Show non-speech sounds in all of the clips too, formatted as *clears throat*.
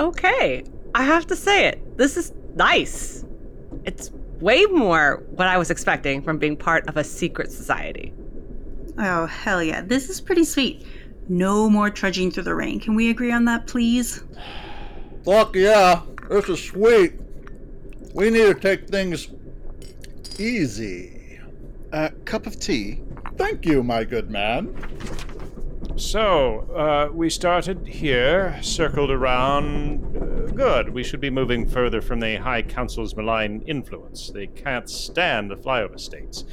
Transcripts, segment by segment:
Okay, I have to say it. This is nice. It's way more what I was expecting from being part of a secret society. Oh, hell yeah. This is pretty sweet. No more trudging through the rain. Can we agree on that, please? Fuck yeah, this is sweet. We need to take things easy. A cup of tea? Thank you, my good man. So, uh, we started here, circled around. Uh, good. We should be moving further from the High Council's malign influence. They can't stand the flyover states.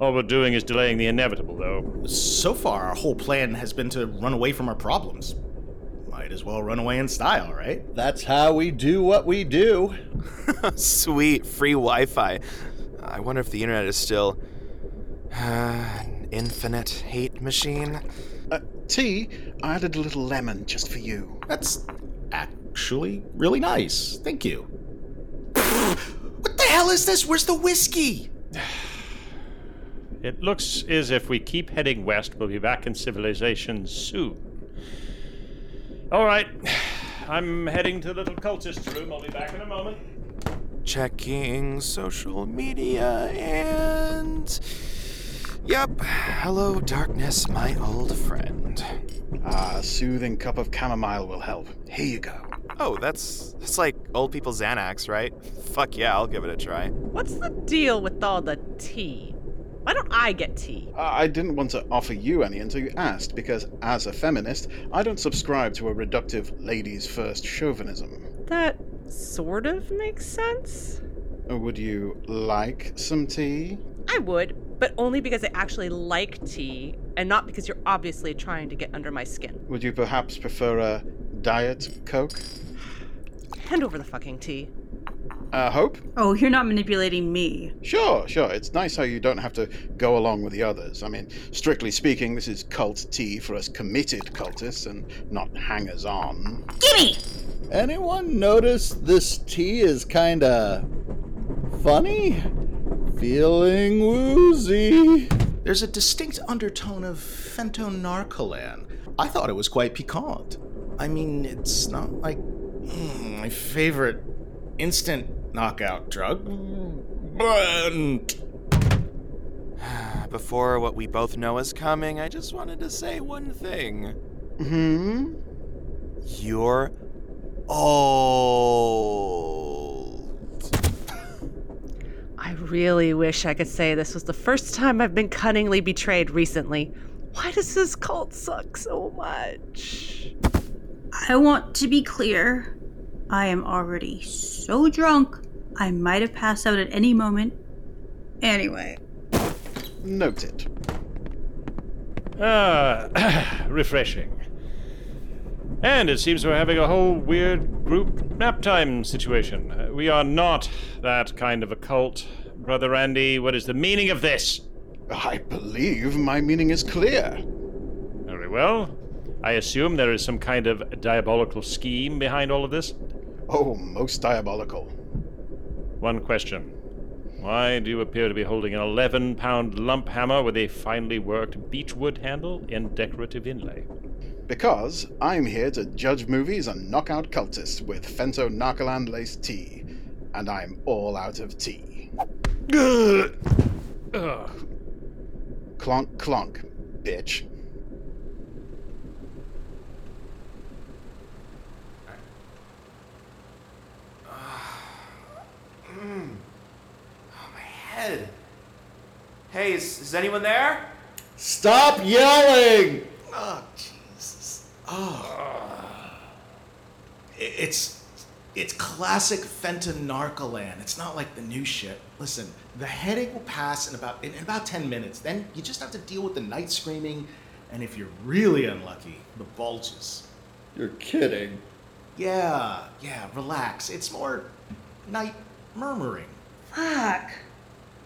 All we're doing is delaying the inevitable, though. So far, our whole plan has been to run away from our problems. Might as well run away in style, right? That's how we do what we do. *laughs* Sweet, free Wi Fi. I wonder if the internet is still. Uh, an infinite hate machine? Uh, tea? I added a little lemon just for you. That's actually really nice. Thank you. *sighs* what the hell is this? Where's the whiskey? *sighs* It looks as if we keep heading west, we'll be back in civilization soon. All right, *sighs* I'm heading to the little cultist room. I'll be back in a moment. Checking social media and. Yep. Hello, darkness, my old friend. Ah, a soothing cup of chamomile will help. Here you go. Oh, that's that's like old people Xanax, right? Fuck yeah, I'll give it a try. What's the deal with all the tea? Why don't I get tea? Uh, I didn't want to offer you any until you asked, because as a feminist, I don't subscribe to a reductive ladies first chauvinism. That sort of makes sense. Would you like some tea? I would, but only because I actually like tea and not because you're obviously trying to get under my skin. Would you perhaps prefer a diet Coke? Hand over the fucking tea. Uh, Hope? Oh, you're not manipulating me. Sure, sure. It's nice how you don't have to go along with the others. I mean, strictly speaking, this is cult tea for us committed cultists and not hangers on. Gimme! Anyone notice this tea is kinda funny? Feeling woozy. There's a distinct undertone of fentonarcolan. I thought it was quite piquant. I mean, it's not like mm, my favorite instant knockout drug, but *sighs* Before what we both know is coming, I just wanted to say one thing. Hmm? You're old. I really wish I could say this was the first time I've been cunningly betrayed recently. Why does this cult suck so much? I want to be clear. I am already so drunk, I might have passed out at any moment. Anyway, Noted. Ah, *clears throat* refreshing. And it seems we're having a whole weird group nap time situation. Uh, we are not that kind of a cult. Brother Andy, what is the meaning of this? I believe my meaning is clear. Very well. I assume there is some kind of diabolical scheme behind all of this. Oh, most diabolical. One question. Why do you appear to be holding an 11 pound lump hammer with a finely worked beechwood handle and decorative inlay? Because I'm here to judge movies and knock out cultists with Fento Narcoland laced tea. And I'm all out of tea. Ugh. Clonk clonk, bitch. *sighs* My head. Hey, is, is anyone there? Stop yelling! oh Jesus, oh, it's it's classic fentonarcolan. It's not like the new shit. Listen, the headache will pass in about in, in about ten minutes. Then you just have to deal with the night screaming, and if you're really unlucky, the bulges. You're kidding. Yeah, yeah, relax. It's more night murmuring. fuck.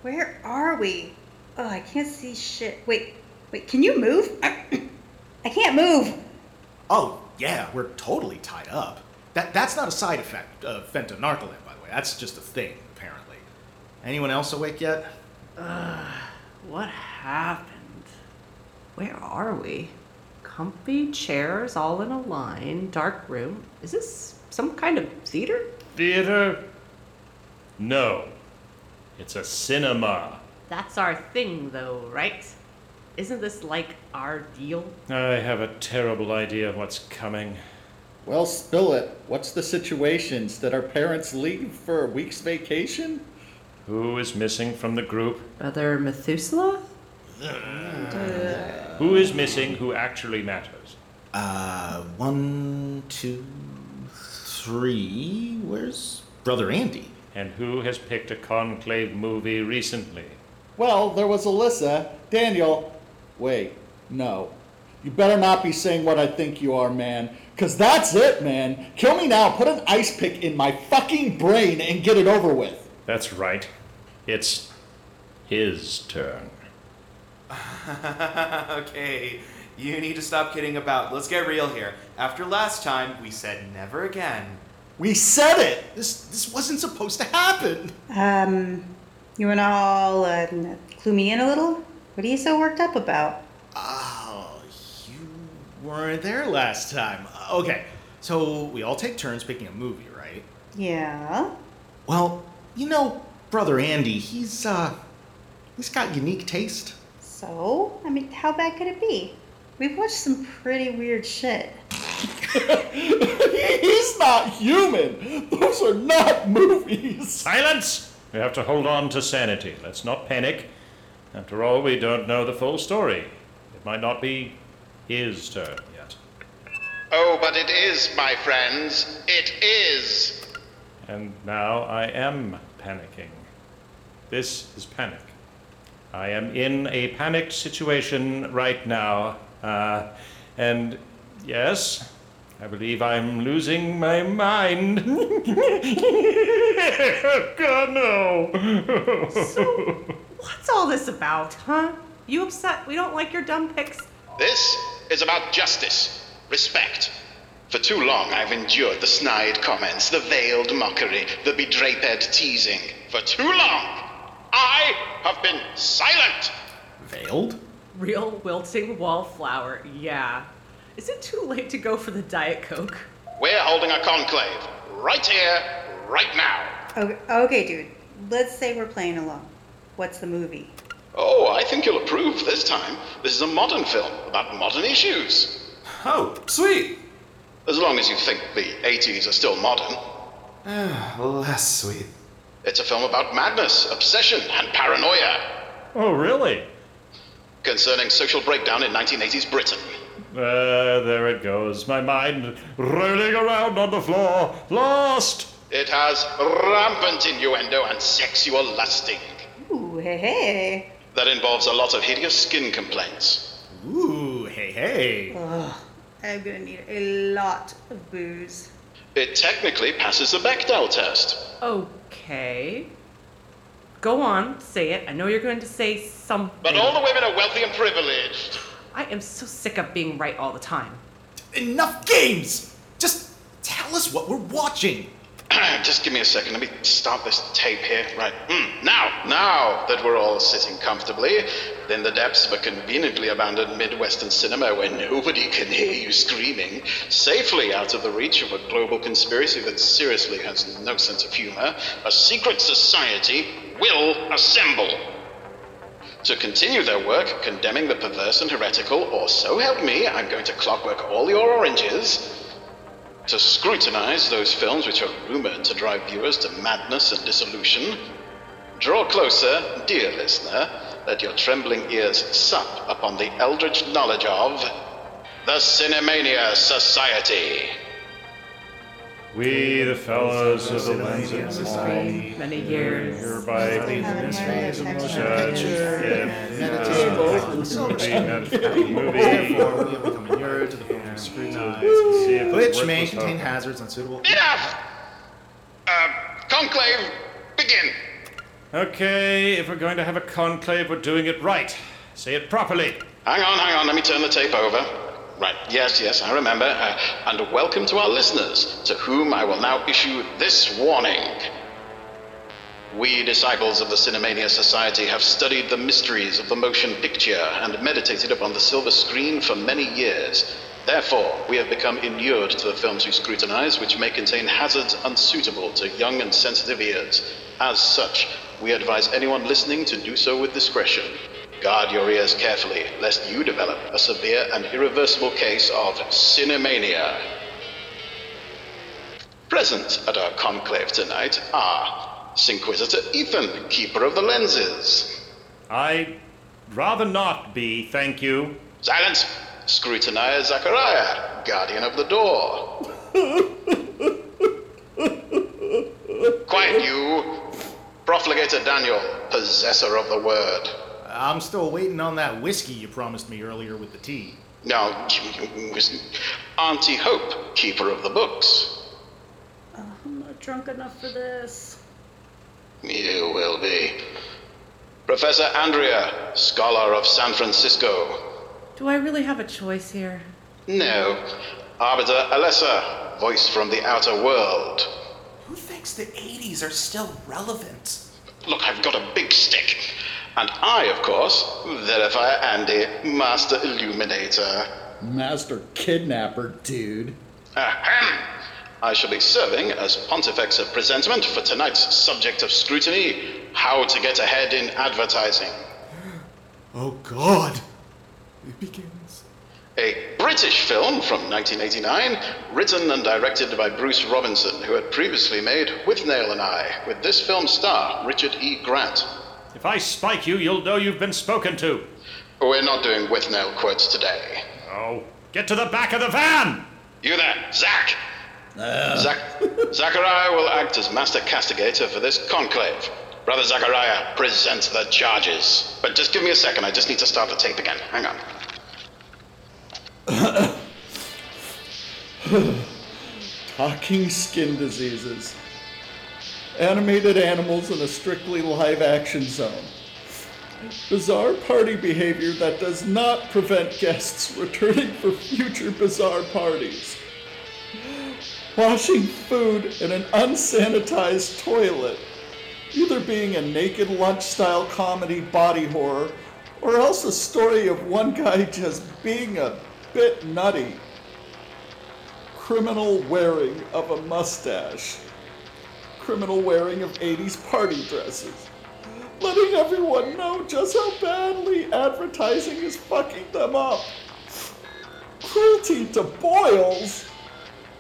Where are we? Oh, I can't see shit. Wait, wait, can you move? I, *coughs* I can't move. Oh, yeah, we're totally tied up. That that's not a side effect of fentonarcolan, by the way. That's just a thing, apparently. Anyone else awake yet? What happened? Where are we? Comfy chairs all in a line, dark room. Is this some kind of theater? Theater? No. It's a cinema. That's our thing, though, right? Isn't this like our deal? I have a terrible idea of what's coming. Well, spill it. What's the situations? Did our parents leave for a week's vacation? Who is missing from the group? Brother Methuselah? *sighs* Who is missing who actually matters? Uh, one, two, three. Where's Brother Andy? And who has picked a conclave movie recently? Well, there was Alessa. Daniel. Wait, no. You better not be saying what I think you are, man. Cause that's it, man. Kill me now, put an ice pick in my fucking brain, and get it over with. That's right. It's his turn. *laughs* okay, you need to stop kidding about. Let's get real here. After last time, we said never again. We said it! This this wasn't supposed to happen. Um, you wanna all uh, clue me in a little? What are you so worked up about? Oh, you weren't there last time. Okay, so we all take turns picking a movie, right? Yeah. Well, you know, brother Andy, he's uh, he's got unique taste. So, I mean, how bad could it be? We've watched some pretty weird shit. *laughs* He's not human! Those are not movies! Silence! We have to hold on to sanity. Let's not panic. After all, we don't know the full story. It might not be his turn yet. Oh, but it is, my friends. It is. And now I am panicking. This is panic. I am in a panicked situation right now. Uh, and yes, I believe I'm losing my mind. *laughs* *laughs* God, no. What's all this about, huh? You upset we don't like your dumb picks? This is about justice, respect. For too long, I've endured the snide comments, the veiled mockery, the bedraped teasing. For too long, I have been silent. Veiled? Real wilting wallflower, yeah. Is it too late to go for the Diet Coke? We're holding a conclave right here, right now. Okay, okay, dude. Let's say we're playing along. What's the movie? Oh, I think you'll approve this time. This is a modern film about modern issues. Oh, sweet. As long as you think the 80s are still modern. Less sweet. It's a film about madness, obsession, and paranoia. oh, really? Concerning social breakdown in 1980s Britain. Uh, there it goes. My mind rolling around on the floor. Lost! It has rampant innuendo and sexual lusting. Ooh, hey, hey. That involves a lot of hideous skin complaints. Ooh, hey, hey. Ugh, I'm gonna need a lot of booze. It technically passes the Bechdel test. Okay. Go on, say it. I know you're going to say something. But all the women are wealthy and privileged. I am so sick of being right all the time. Enough games! Just tell us what we're watching. *clears throat* Just give me a second. Let me start this tape here. Right. Hmm. Now, now that we're all sitting comfortably in the depths of a conveniently abandoned Midwestern cinema where nobody can hear you screaming, safely out of the reach of a global conspiracy that seriously has no sense of humor, a secret society will assemble. To continue their work condemning the perverse and heretical, or so help me, I'm going to clockwork all your oranges to scrutinize those films which are rumored to drive viewers to madness and dissolution. Draw closer, dear listener, let your trembling ears sup upon the eldritch knowledge of the Cinemania Society. We, the fellows of the Lindsay Society, Many years. hereby judge Therefore, movie. we have become inured to the film we scrutinize, which may contain hazards unsuitable. Enough! Uh, conclave, begin. Okay, if we're going to have a conclave, we're doing it right. Say it properly. Hang on, hang on, let me turn the tape over. Right, yes, yes, I remember. Uh, and welcome to our listeners, to whom I will now issue this warning. We, disciples of the Cinemania Society, have studied the mysteries of the motion picture and meditated upon the silver screen for many years. Therefore, we have become inured to the films we scrutinize, which may contain hazards unsuitable to young and sensitive ears. As such, we advise anyone listening to do so with discretion. Guard your ears carefully, lest you develop a severe and irreversible case of cinemania. Present at our conclave tonight are Inquisitor Ethan, Keeper of the Lenses. I'd rather not be, thank you. Silence! Scrutinizer Zachariah, Guardian of the Door. *laughs* Quiet, you! Profligator Daniel, Possessor of the Word. I'm still waiting on that whiskey you promised me earlier with the tea. Now, Auntie Hope, Keeper of the Books. Uh, I'm not drunk enough for this. You will be. Professor Andrea, Scholar of San Francisco. Do I really have a choice here? No. Arbiter Alessa, voice from the outer world. Who thinks the 80s are still relevant? Look, I've got a big stick. And I, of course, Verifier Andy, Master Illuminator. Master kidnapper, dude. Ahem! I shall be serving as Pontifex of Presentment for tonight's subject of scrutiny how to get ahead in advertising. Oh god. It begins. A British film from 1989, written and directed by Bruce Robinson, who had previously made Withnail and I, with this film star Richard E. Grant. If I spike you, you'll know you've been spoken to. We're not doing Withnail quotes today. Oh, get to the back of the van! You there, Zach! Zach- Zachariah will act as master castigator for this conclave. Brother Zachariah, present the charges. But just give me a second, I just need to start the tape again. Hang on. *coughs* Talking skin diseases. Animated animals in a strictly live action zone. Bizarre party behavior that does not prevent guests *laughs* returning for future bizarre parties. Washing food in an unsanitized toilet. Either being a naked lunch style comedy body horror, or else a story of one guy *laughs* just being a bit nutty. Criminal wearing of a mustache. Criminal wearing of 80s party dresses. Letting everyone know just how badly advertising is fucking them up. Cruelty to boils.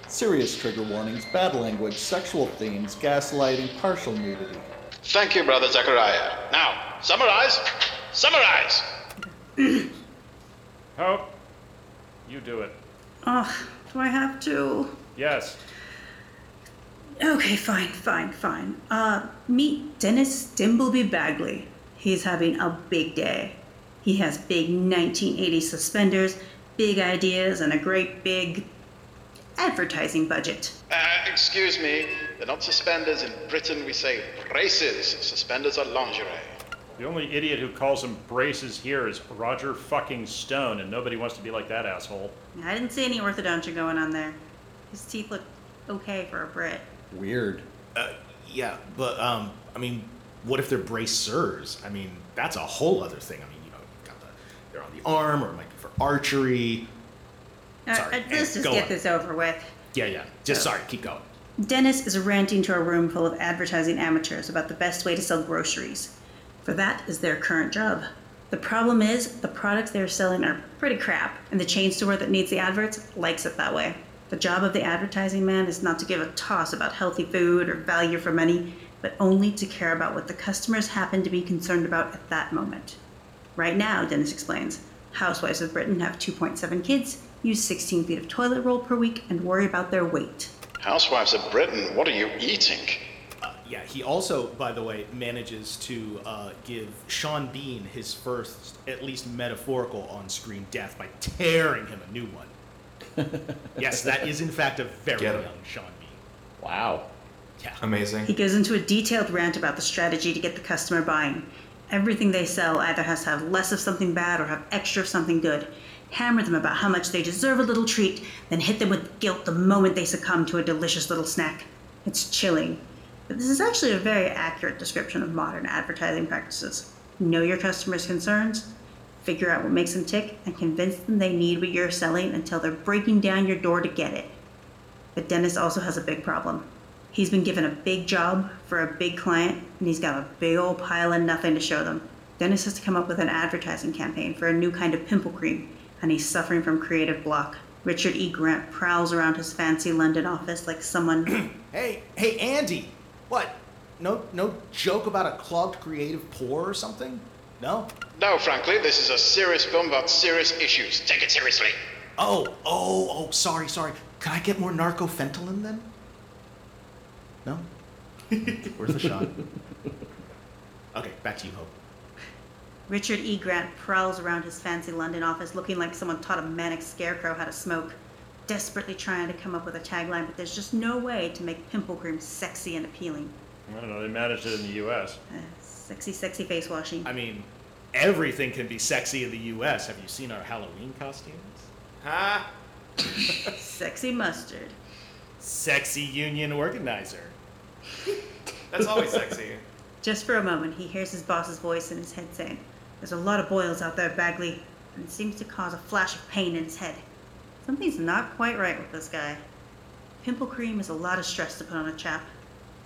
Serious trigger warnings, bad language, sexual themes, gaslighting, partial nudity. Thank you, Brother Zachariah. Now, summarize! Summarize! Hope, you do it. Ugh, do I have to? Yes. Okay, fine, fine, fine. Uh, meet Dennis Dimbleby Bagley. He's having a big day. He has big 1980 suspenders, big ideas, and a great big advertising budget. Uh, excuse me, they're not suspenders. In Britain, we say braces. Suspenders are lingerie. The only idiot who calls them braces here is Roger fucking Stone, and nobody wants to be like that asshole. I didn't see any orthodontia going on there. His teeth look okay for a Brit. Weird. Uh, yeah, but, um, I mean, what if they're bracers? I mean, that's a whole other thing. I mean, you know, you've got the, they're on the arm, or it might be for archery. All Sorry, right, let's just go get on. this over with. Yeah, yeah. Just sorry, keep going. Dennis is ranting to a room full of advertising amateurs about the best way to sell groceries. For that is their current job. The problem is, the products they are selling are pretty crap, and the chain store that needs the adverts likes it that way. The job of the advertising man is not to give a toss about healthy food or value for money, but only to care about what the customers happen to be concerned about at that moment. Right now, Dennis explains, housewives of Britain have 2.7 kids, use 16 feet of toilet roll per week, and worry about their weight. Housewives of Britain, what are you eating? Uh, yeah, he also, by the way, manages to uh, give Sean Bean his first, at least metaphorical, on screen death by tearing him a new one. *laughs* yes, that is in fact a very Get him. young Sean Bean. Wow. Yeah. Amazing. He goes into a detailed rant about the strategy to get the customer buying. Everything they sell either has to have less of something bad or have extra of something good. Hammer them about how much they deserve a little treat, then hit them with guilt the moment they succumb to a delicious little snack. It's chilling. But this is actually a very accurate description of modern advertising practices. Know your customers' concerns, figure out what makes them tick, and convince them they need what you're selling until they're breaking down your door to get it. But Dennis also has a big problem. He's been given a big job for a big client, and he's got a big old pile of nothing to show them. Dennis has to come up with an advertising campaign for a new kind of pimple cream, and he's suffering from creative block. Richard E. Grant prowls around his fancy London office like someone. *clears throat* Hey, hey, Andy. What? No, no joke about a clogged creative pore or something? No. No, frankly, this is a serious film about serious issues. Take it seriously. Oh, oh, oh. Sorry, sorry. Can I get more narcofentanyl then? No. *laughs* Worth a shot. Okay, back to you, Hope. Richard E. Grant prowls around his fancy London office looking like someone taught a manic scarecrow how to smoke, desperately trying to come up with a tagline, but there's just no way to make pimple cream sexy and appealing. I don't know. They managed it in the U.S. Uh, sexy, sexy face washing. I mean, everything can be sexy in the U.S. Have you seen our Halloween costumes? Huh? Sexy mustard. Sexy union organizer. That's always sexy. Just for a moment, he hears his boss's voice in his head saying, There's a lot of boils out there, Bagley, and it seems to cause a flash of pain in his head. Something's not quite right with this guy. Pimple cream is a lot of stress to put on a chap.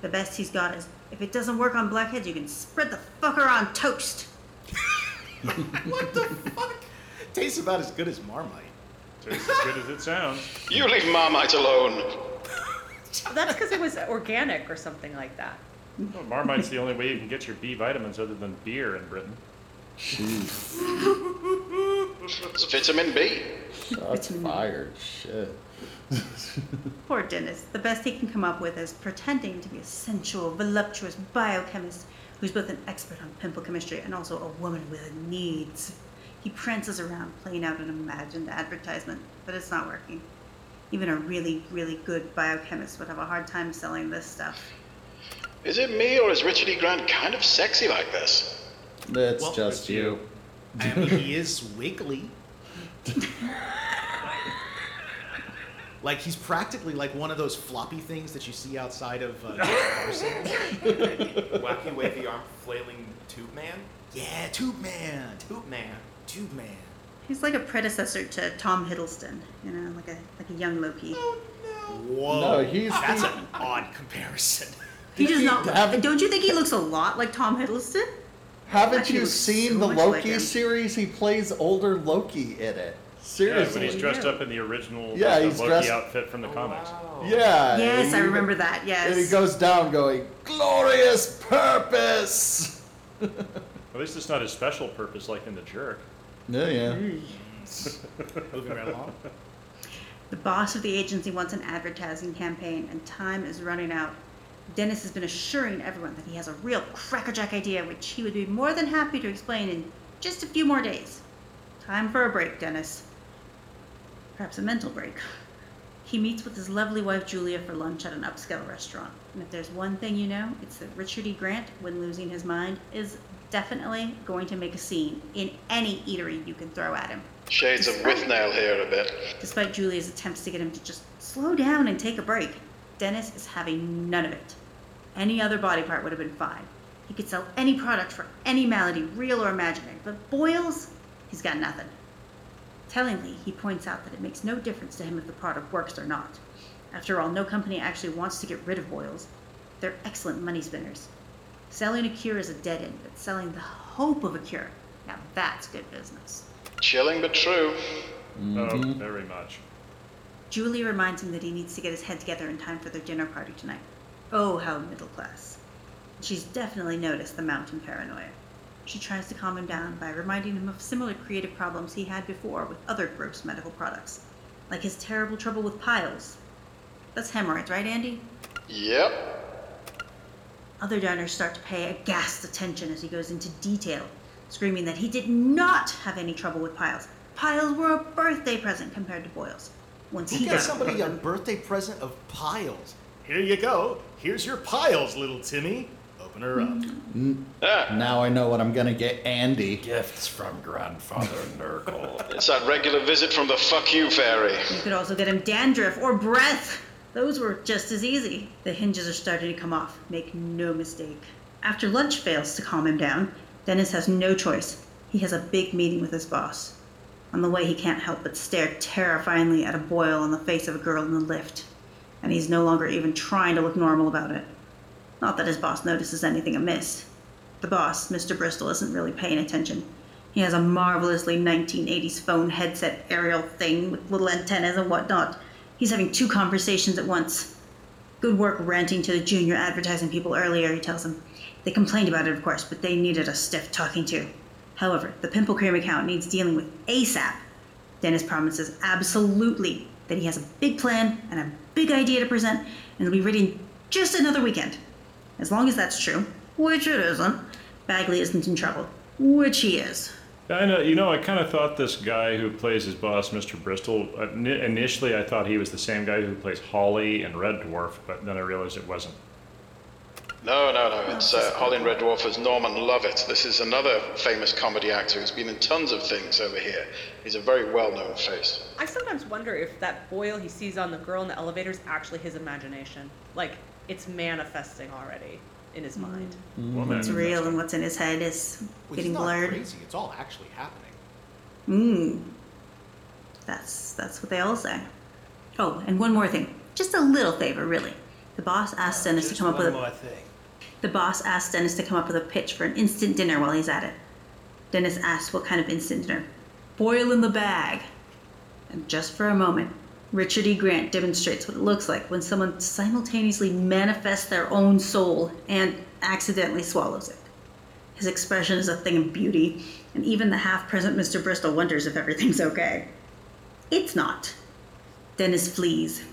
The best he's got is if it doesn't work on blackheads, you can spread the fucker on toast. *laughs* What the fuck? Tastes about as good as Marmite. Tastes as good as it sounds. You leave Marmite alone. *laughs* That's because it was organic or something like that. Well, Marmite's the only way you can get your B vitamins other than beer in Britain. It's vitamin B. Shots fired. Shit. Poor Dennis. The best he can come up with is pretending to be a sensual, voluptuous biochemist who's both an expert on pimple chemistry and also a woman with needs. He prances around playing out an imagined advertisement, but it's not working. Even a really, really good biochemist would have a hard time selling this stuff. Is it me or is Richard E. Grant kind of sexy like this? It's Well, just you. you. I mean, he is wiggly. *laughs* like he's practically like one of those floppy things that you see outside of uh, Carson. Wacky wavy arm flailing tube man? Yeah, Tube Man, Tube man. Tube Man. He's like a predecessor to Tom Hiddleston, you know, like a like a young Loki. Whoa, No, he's that's the- an odd comparison. *laughs* He does not. haven't- Don't you think he looks a lot like Tom Hiddleston? Haven't you seen so the much like Loki series? He plays older Loki in it. Yeah, Seriously. when he's dressed Yeah. up in the original Yeah, like, the he's Loki dressed- outfit from the oh, comics. Wow. Yeah. Yes, I he- remember that. Yes. And he goes down going, glorious purpose. *laughs* At least it's not his special purpose like in The Jerk. Yeah, yeah. *laughs* Moving right along. The boss of the agency wants an advertising campaign, and time is running out. Dennis has been assuring everyone that he has a real crackerjack idea, which he would be more than happy to explain in just a few more days. Time for a break, Dennis. Perhaps a mental break. He meets with his lovely wife Julia for lunch at an upscale restaurant. And if there's one thing you know, it's that Richard E. Grant, when losing his mind, is definitely going to make a scene in any eatery you can throw at him. Shades of Withnail here a bit. Despite Julia's attempts to get him to just slow down and take a break, Dennis is having none of it. Any other body part would have been fine. He could sell any product for any malady, real or imaginary, but boils, he's got nothing. Tellingly, he points out that it makes no difference to him if the product works or not. After all, no company actually wants to get rid of boils. They're excellent money spinners. Selling a cure is a dead end, but selling the hope of a cure, now that's good business. Chilling but true. Mm-hmm. Oh, very much. Julie reminds him that he needs to get his head together in time for their dinner party tonight. Oh, how middle class. She's definitely noticed the mountain paranoia. She tries to calm him down by reminding him of similar creative problems he had before with other gross medical products, like his terrible trouble with piles. That's hemorrhoids, right, Andy? Yep. Other diners start to pay aghast attention as he goes into detail, screaming that he did not have any trouble with piles. Piles were a birthday present compared to boils. Once Who he got got somebody a birthday present of piles? Here you go. Here's your piles, little Timmy. Open her up. Ah, Now I know what I'm gonna get Andy. Gifts from Grandfather Nurgle. *laughs* it's that regular visit from the fuck you fairy. You could also get him dandruff or breath. Those were just as easy. The hinges are starting to come off, make no mistake. After lunch fails to calm him down, Dennis has no choice. He has a big meeting with his boss. On the way, he can't help but stare terrifyingly at a boil on the face of a girl in the lift, and he's no longer even trying to look normal about it. Not that his boss notices anything amiss. The boss, Mr. Bristol, isn't really paying attention. He has a marvelously 1980s phone headset aerial thing with little antennas and whatnot. He's having two conversations at once. Good work ranting to the junior advertising people earlier, he tells them. They complained about it, of course, but they needed a stiff talking to. However, the Pimple Cream account needs dealing with ASAP. Dennis promises absolutely that he has a big plan and a big idea to present, and it'll be ready in just another weekend. As long as that's true, which it isn't, Bagley isn't in trouble, which he is. I know, you know, I kind of thought this guy who plays his boss, Mr. Bristol, uh, initially I thought he was the same guy who plays Holly in Red Dwarf, but then I realized it wasn't. No, no, no. It's uh, Holly and Red Dwarf as Norman Lovett. This is another famous comedy actor who's been in tons of things over here. He's a very well-known face. I sometimes wonder if that boil he sees on the girl in the elevator is actually his imagination. Like, it's manifesting already in his mm-hmm. mind. Mm-hmm. Woman. What's real and what's in his head is Well, getting he's not blurred. crazy. It's all actually happening. Mmm. That's that's what they all say. Oh, and one more thing. Just a little favor, really. The boss asked uh, Dennis to come up with a thing. the boss asked Dennis to come up with a pitch for an instant dinner while he's at it. Dennis asked what kind of instant dinner. Boil in the bag. And just for a moment, Richard E. Grant demonstrates what it looks like when someone simultaneously manifests their own soul and accidentally swallows it. His expression is a thing of beauty, and even the half present Mr. Bristol wonders if everything's okay. It's not. Dennis flees.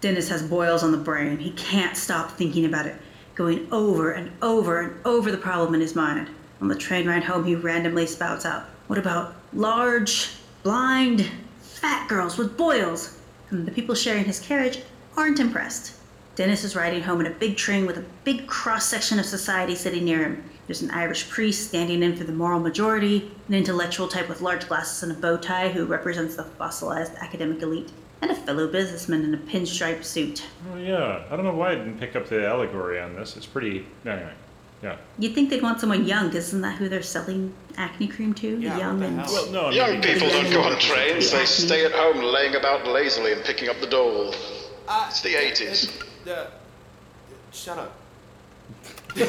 Dennis has boils on the brain. He can't stop thinking about it, going over and over and over the problem in his mind. On the train ride home, he randomly spouts out, What about large, blind, fat girls with boils? The people sharing his carriage aren't impressed. Dennis is riding home in a big train with a big cross section of society sitting near him. There's an Irish priest standing in for the moral majority, an intellectual type with large glasses and a bow tie who represents the fossilized academic elite, and a fellow businessman in a pinstripe suit. Oh, yeah. I don't know why I didn't pick up the allegory on this. It's pretty. Anyway. Yeah. You'd think they'd want someone young, 'cause isn't that who they're selling acne cream to? Yeah, the young and? Well, no, I Young people don't go on trains. They stay at home laying about lazily and picking up the dole. Uh, It's the 80s. Uh, shut up. the,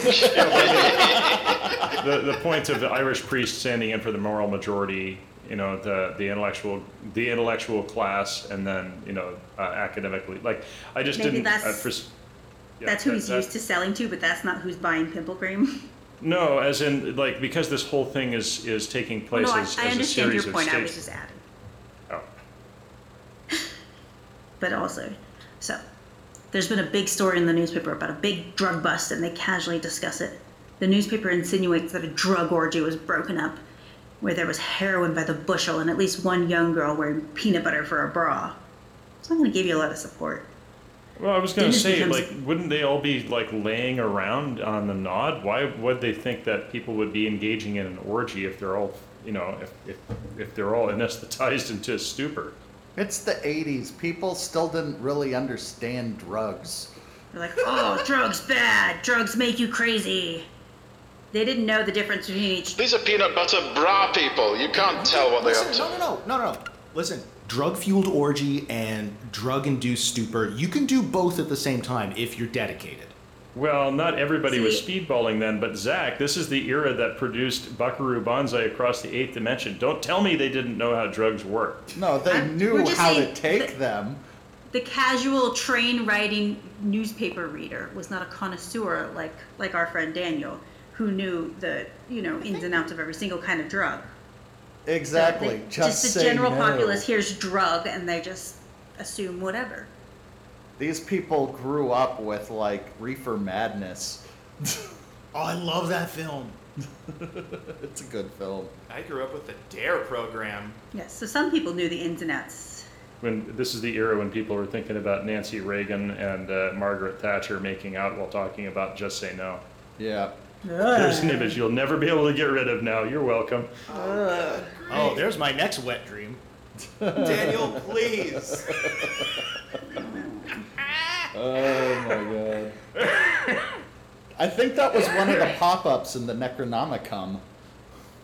the point of the Irish priest standing in for the moral majority, you know, the the intellectual the intellectual class, and then you know uh, academically. Like I just Maybe didn't. that's- at first- yeah, that's who that- he's that- used to selling to, but that's not who's buying pimple cream. *laughs* No, as in like because this whole thing is is taking oh, place no, I, as, I as a understand your series point. of I was just adding. Oh. *laughs* But also, so there's been a big story in the newspaper about a big drug bust, and they casually discuss it. The newspaper insinuates that a drug orgy was broken up, where there was heroin by the bushel and at least one young girl wearing peanut butter for a bra. So I'm going to give you a lot of support. Well, I was going to Dennis say, becomes- like, wouldn't they all be like laying around on the nod? Why would they think that people would be engaging in an orgy if they're all, you know, if if, if they're all anesthetized *laughs* into a stupor? It's the 80s. People still didn't really understand drugs. They're like, oh, *laughs* drugs bad. Drugs make you crazy. They didn't know the difference between each. These are peanut butter bra people. You can't tell what they're Listen, to. no, no, no, no, no. Listen, drug fueled orgy and drug induced stupor, you can do both at the same time if you're dedicated. Well, not everybody was speedballing then, but Zach, this is the era that produced Buckaroo Banzai across the eighth dimension. Don't tell me they didn't know how drugs worked. No, they I'm- knew how to take that- them. The casual train riding newspaper reader was not a connoisseur like like our friend Daniel, who knew the you know ins and outs of every single kind of drug. Exactly. They- just the general no. populace hears drug and they just assume whatever. These people grew up with like reefer madness. Oh, I love that film. *laughs* it's a good film. I grew up with the DARE program. Yes, so some people knew the ins and outs. When this is the era when people were thinking about Nancy Reagan and uh, Margaret Thatcher making out while talking about just say no. Yeah. There's an image you'll never be able to get rid of now. You're welcome. Oh, there's my next wet dream. Daniel, please. *laughs* Oh my god. I think that was one of the pop-ups in the Necronomicon.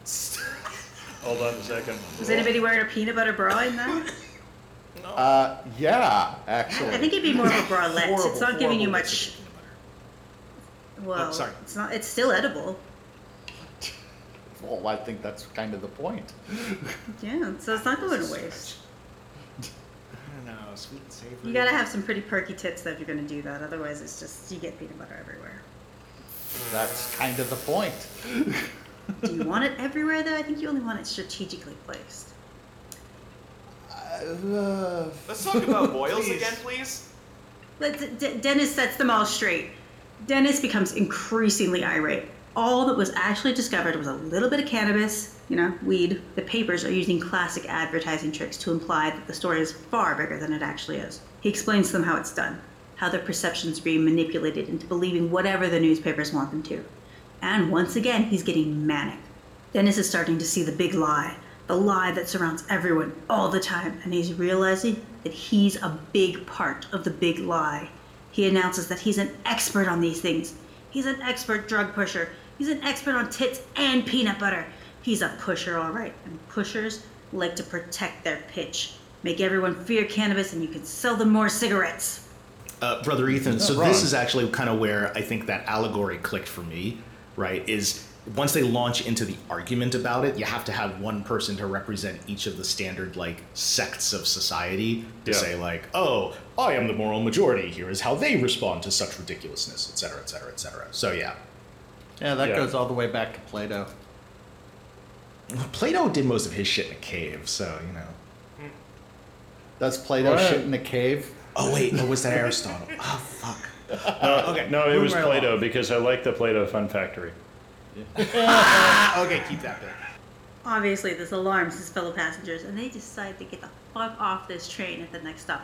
*laughs* Hold on a second. Was anybody wearing a peanut butter bra in that? Uh, yeah, actually. I think it'd be more of a bralette. Horrible, it's not giving you horrible much. Bits of. Well, Oh, sorry. it's not. It's still edible. Well, I think that's kind of the point. Yeah, so it's not going to *laughs* waste. I don't know, sweet and savory. You gotta have some pretty perky tits though if you're gonna do that. Otherwise, it's just you get peanut butter everywhere. That's kind of the point. *laughs* Do you want it everywhere though? I think you only want it strategically placed. Uh, Let's talk about *laughs* boils again, please. Let's, D- Dennis sets them all straight. Dennis becomes increasingly irate. All that was actually discovered was a little bit of cannabis, you know, weed. The papers are using classic advertising tricks to imply that the story is far bigger than it actually is. He explains to them how it's done, how their perceptions are being manipulated into believing whatever the newspapers want them to. And once again, he's getting manic. Dennis is starting to see the big lie, the lie that surrounds everyone all the time, and he's realizing that he's a big part of the big lie. He announces that he's an expert on these things. He's an expert drug pusher. He's an expert on tits and peanut butter. He's a pusher, all right, and pushers like to protect their pitch. Make everyone fear cannabis, and you can sell them more cigarettes. Uh, Brother Ethan, so wrong. this is actually kind of where I think that allegory clicked for me, right? Is once they launch into the argument about it, you have to have one person to represent each of the standard like sects of society to Yeah. say like, oh, I am the moral majority. Here is how they respond to such ridiculousness, etc., etc., et cetera, et cetera. So yeah, yeah, that Yeah. goes all the way back to Plato. Plato did most of his shit in a cave, so you know. Does Plato What? shit in a cave? Oh wait, no, was that Aristotle? Oh fuck. No, okay, No, it moving was right Plato along. because I like the Plato Fun Factory. Ah, *laughs* okay, keep that bit. Obviously, this alarms his fellow passengers, and they decide to get the fuck off this train at the next stop.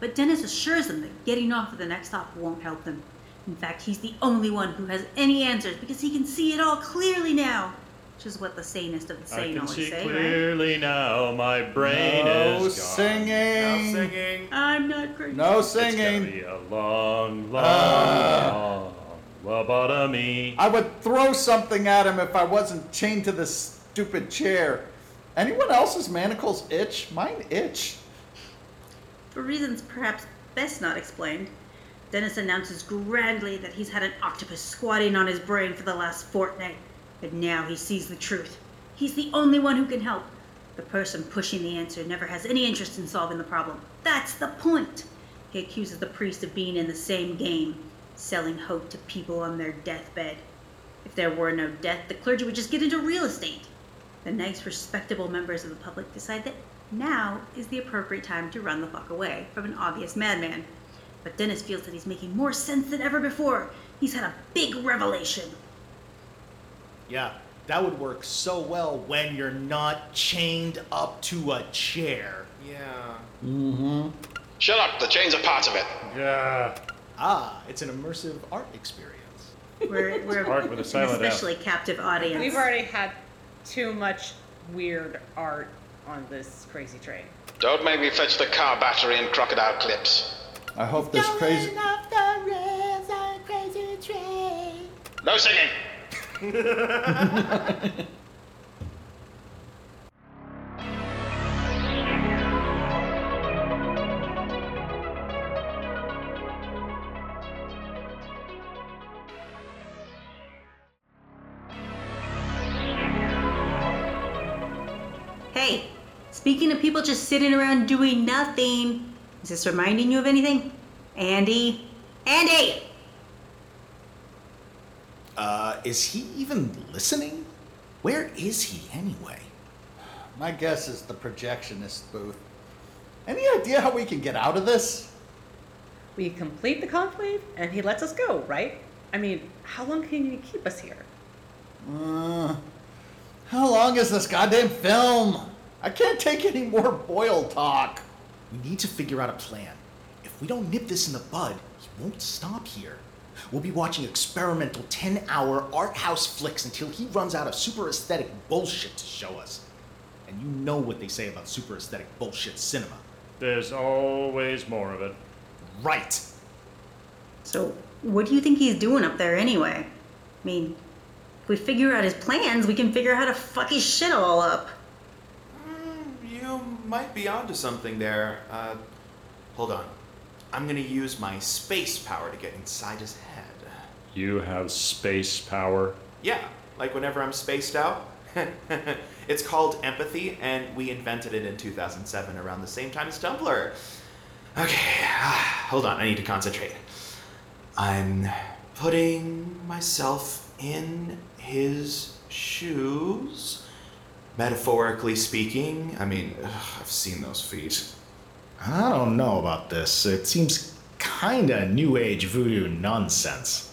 But Dennis assures them that getting off at the next stop won't help them. In fact, he's the only one who has any answers because he can see it all clearly now. Which is what the sanest of the I sane can always see say, right? clearly now. My brain no is gone. singing. Now singing. I'm not crazy. No singing. It's gonna singing. be a long, long, Ah. long lobotomy. I would throw something at him if I wasn't chained to this stupid chair. Anyone else's manacles itch? Mine itch. For reasons perhaps best not explained, Dennis announces grandly that he's had an octopus squatting on his brain for the last fortnight. But now he sees the truth. He's the only one who can help. The person pushing the answer never has any interest in solving the problem. That's the point. He accuses the priest of being in the same game, selling hope to people on their deathbed. If there were no death, the clergy would just get into real estate. The nice, respectable members of the public decide that now is the appropriate time to run the fuck away from an obvious madman. But Dennis feels that he's making more sense than ever before. He's had a big revelation. Yeah, that would work so well when you're not chained up to a chair. Yeah. Mm hmm. Shut up, the chains are part of it. Yeah. Ah, it's an immersive art experience. We're, we're Art with a silent F. especially captive audience. We've already had too much weird art on this crazy train. Don't make me fetch the car battery and crocodile clips. I hope this crazy. No singing! *laughs* people just sitting around doing nothing, is this reminding you of anything? Andy? Andy! Uh, is he even listening? Where is he anyway? My guess is the projectionist booth. Any idea how we can get out of this? We complete the conclave and he lets us go, right? I mean, how long can you keep us here? Uh, how long is this goddamn film? I can't take any more boil talk. We need to figure out a plan. If we don't nip this in the bud, he won't stop here. We'll be watching experimental 10 hour art house flicks until he runs out of super aesthetic bullshit to show us. And you know what they say about super aesthetic bullshit cinema. There's always more of it. Right! So, what do you think he's doing up there anyway? I mean, if we figure out his plans, we can figure out how to fuck his shit all up. Might be onto something there. Uh, hold on. I'm gonna use my space power to get inside his head. You have space power. Yeah, like whenever I'm spaced out. *laughs* it's called empathy, and we invented it in 2007 around the same time as Tumblr. Okay, *sighs* hold on, I need to concentrate. I'm putting myself in his shoes. Metaphorically speaking, I mean, ugh, I've seen those feet. I don't know about this. It seems kinda new age voodoo nonsense.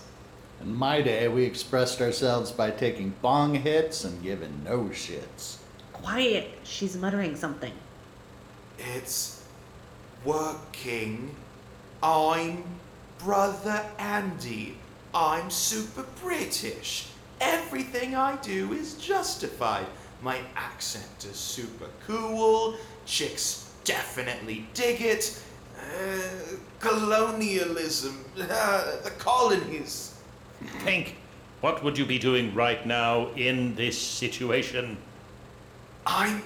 In my day, we expressed ourselves by taking bong hits and giving no shits. Quiet. She's muttering something. It's working. I'm Brother Andy. I'm super British. Everything I do is justified. My accent is super cool. Chicks definitely dig it. Uh, colonialism. Uh, *laughs* the colonies. Pink, what would you be doing right now in this situation? I'm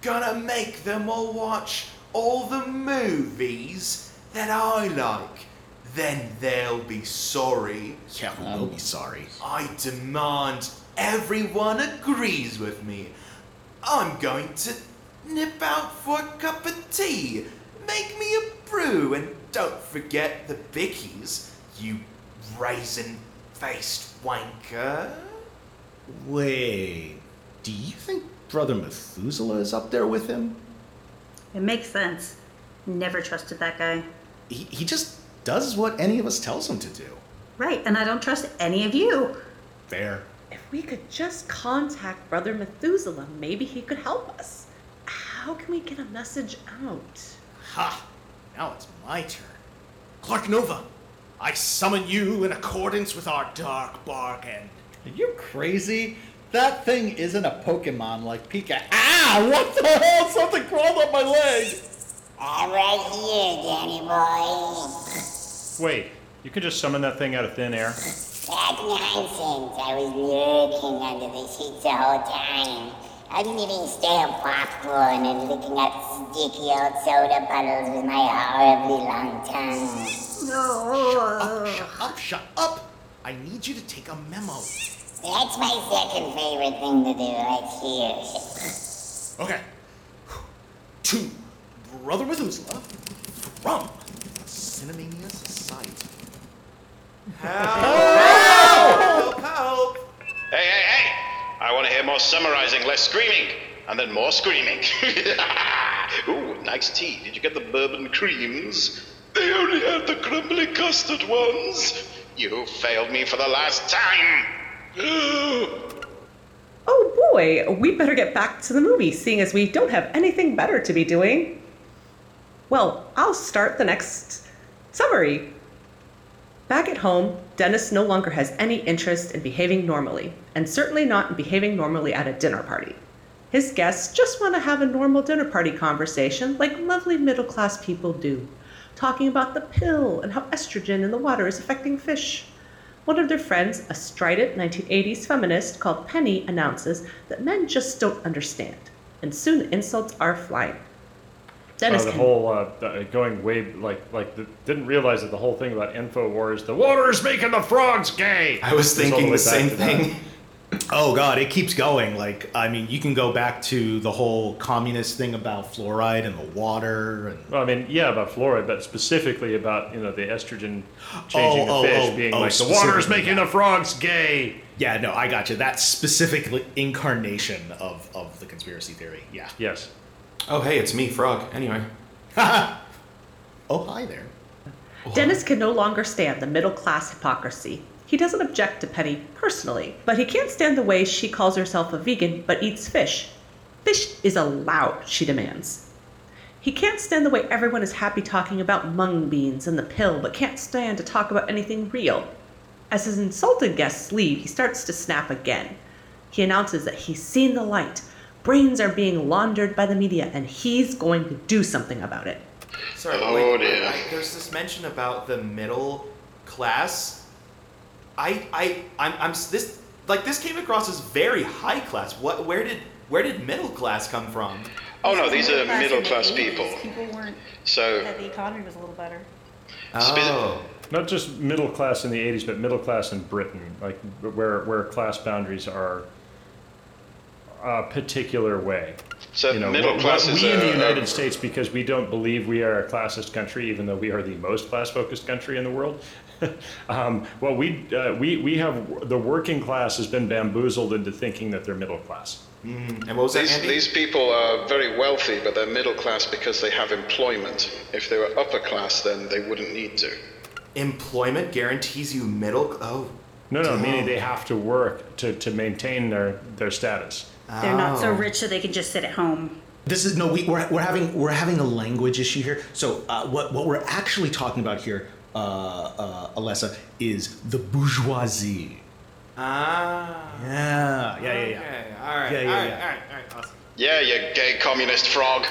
gonna make them all watch all the movies that I like. Then they'll be sorry. Yeah, we will be sorry. I demand everyone agrees with me. I'm going to nip out for a cup of tea. Make me a brew and don't forget the bickies, you raisin faced wanker. Wait, do you think Brother Methuselah is up there with him? It makes sense. Never trusted that guy. He, he just does what any of us tells him to do. Right, and I don't trust any of you. Fair. If we could just contact Brother Methuselah, maybe he could help us. How can we get a message out? Ha! Now it's my turn. Clark Nova, I summon you in accordance with our dark bargain. Are you crazy? That thing isn't a Pokemon like Pika. Ah! What the hell? Something crawled up my leg! I'm right here, Danny boy. Wait, you can just summon that thing out of thin air? That's nonsense. I was lurking under the sheets the whole time. I didn't even stay up popcorn and licking at sticky old soda puddles with my horribly long tongue. Up, shut up, shut up! I need you to take a memo. That's my second favorite thing to do. right here. Okay. To Brother Methuselah from Cinemania Society. Help! Help! Hey, hey, hey! I want to hear more summarizing, less screaming, and then more screaming. *laughs* Ooh, nice tea. Did you get the bourbon creams? They only had the crumbly custard ones. You failed me for the last time. *gasps* Oh boy, we better get back to the movie, seeing as we don't have anything better to be doing. Well, I'll start the next summary. Back at home, Dennis no longer has any interest in behaving normally, and certainly not in behaving normally at a dinner party. His guests just want to have a normal dinner party conversation like lovely middle class people do, talking about the pill and how estrogen in the water is affecting fish. One of their friends, a strident 1980s feminist called Penny, announces that men just don't understand, and soon insults are flying. Dennis Uh, the can- whole uh, the- going way like like the, didn't realize that the whole thing about Infowars, the water is making the frogs gay. I was thinking way the same thing. Oh god, it keeps going. Like, I mean, you can go back to the whole communist thing about fluoride and the water and Well, I mean, yeah, about fluoride, but specifically about you know the estrogen changing Oh, the oh, fish oh, being oh, like the water is making that. the frogs gay. Yeah, no, I got you. That specific incarnation of, of the conspiracy theory. Yeah. Yes. Oh, hey, it's me, Frog. Anyway. *laughs* Oh, hi there. Dennis can no longer stand the middle class hypocrisy. He doesn't object to Penny personally, but he can't stand the way she calls herself a vegan but eats fish. Fish is allowed, she demands. He can't stand the way everyone is happy talking about mung beans and the pill, but can't stand to talk about anything real. As his insulted guests leave, he starts to snap again. He announces that he's seen the light. Brains are being laundered by the media, and he's going to do something about it. Sorry, Oh, wait, dear. I, there's this mention about the middle class. I, I, I'm, I'm this like this came across as very high class. What, where did, where did middle class come from? Oh no, these are Middle class in middle the class people. People weren't. So That the economy was a little better. Oh. Not just middle class in the 80s, but middle class in Britain, like where, where class boundaries are a particular way. so You know, middle class what is we in the United a- States, because we don't believe we are a classist country, even though we are the most class-focused country in the world. *laughs* um, well, we, uh, we, we have the working class has been bamboozled into thinking that they're middle class. And what was These, Andy? these people are very wealthy, but they're middle class because they have employment. If they were upper class, then they wouldn't need to. Employment guarantees you middle. Oh. No, no, meaning they have to work to, to maintain their, their status. They're not so Oh. rich that they can just sit at home. This is no, we, we're, we're having we're having a language issue here. So uh, what what we're actually talking about here, uh, uh, Alessa, is the bourgeoisie. Ah. Yeah, yeah, yeah, yeah. Okay. All right. Yeah, yeah, all right. yeah. All right. All right. Awesome. Yeah, you gay communist frog.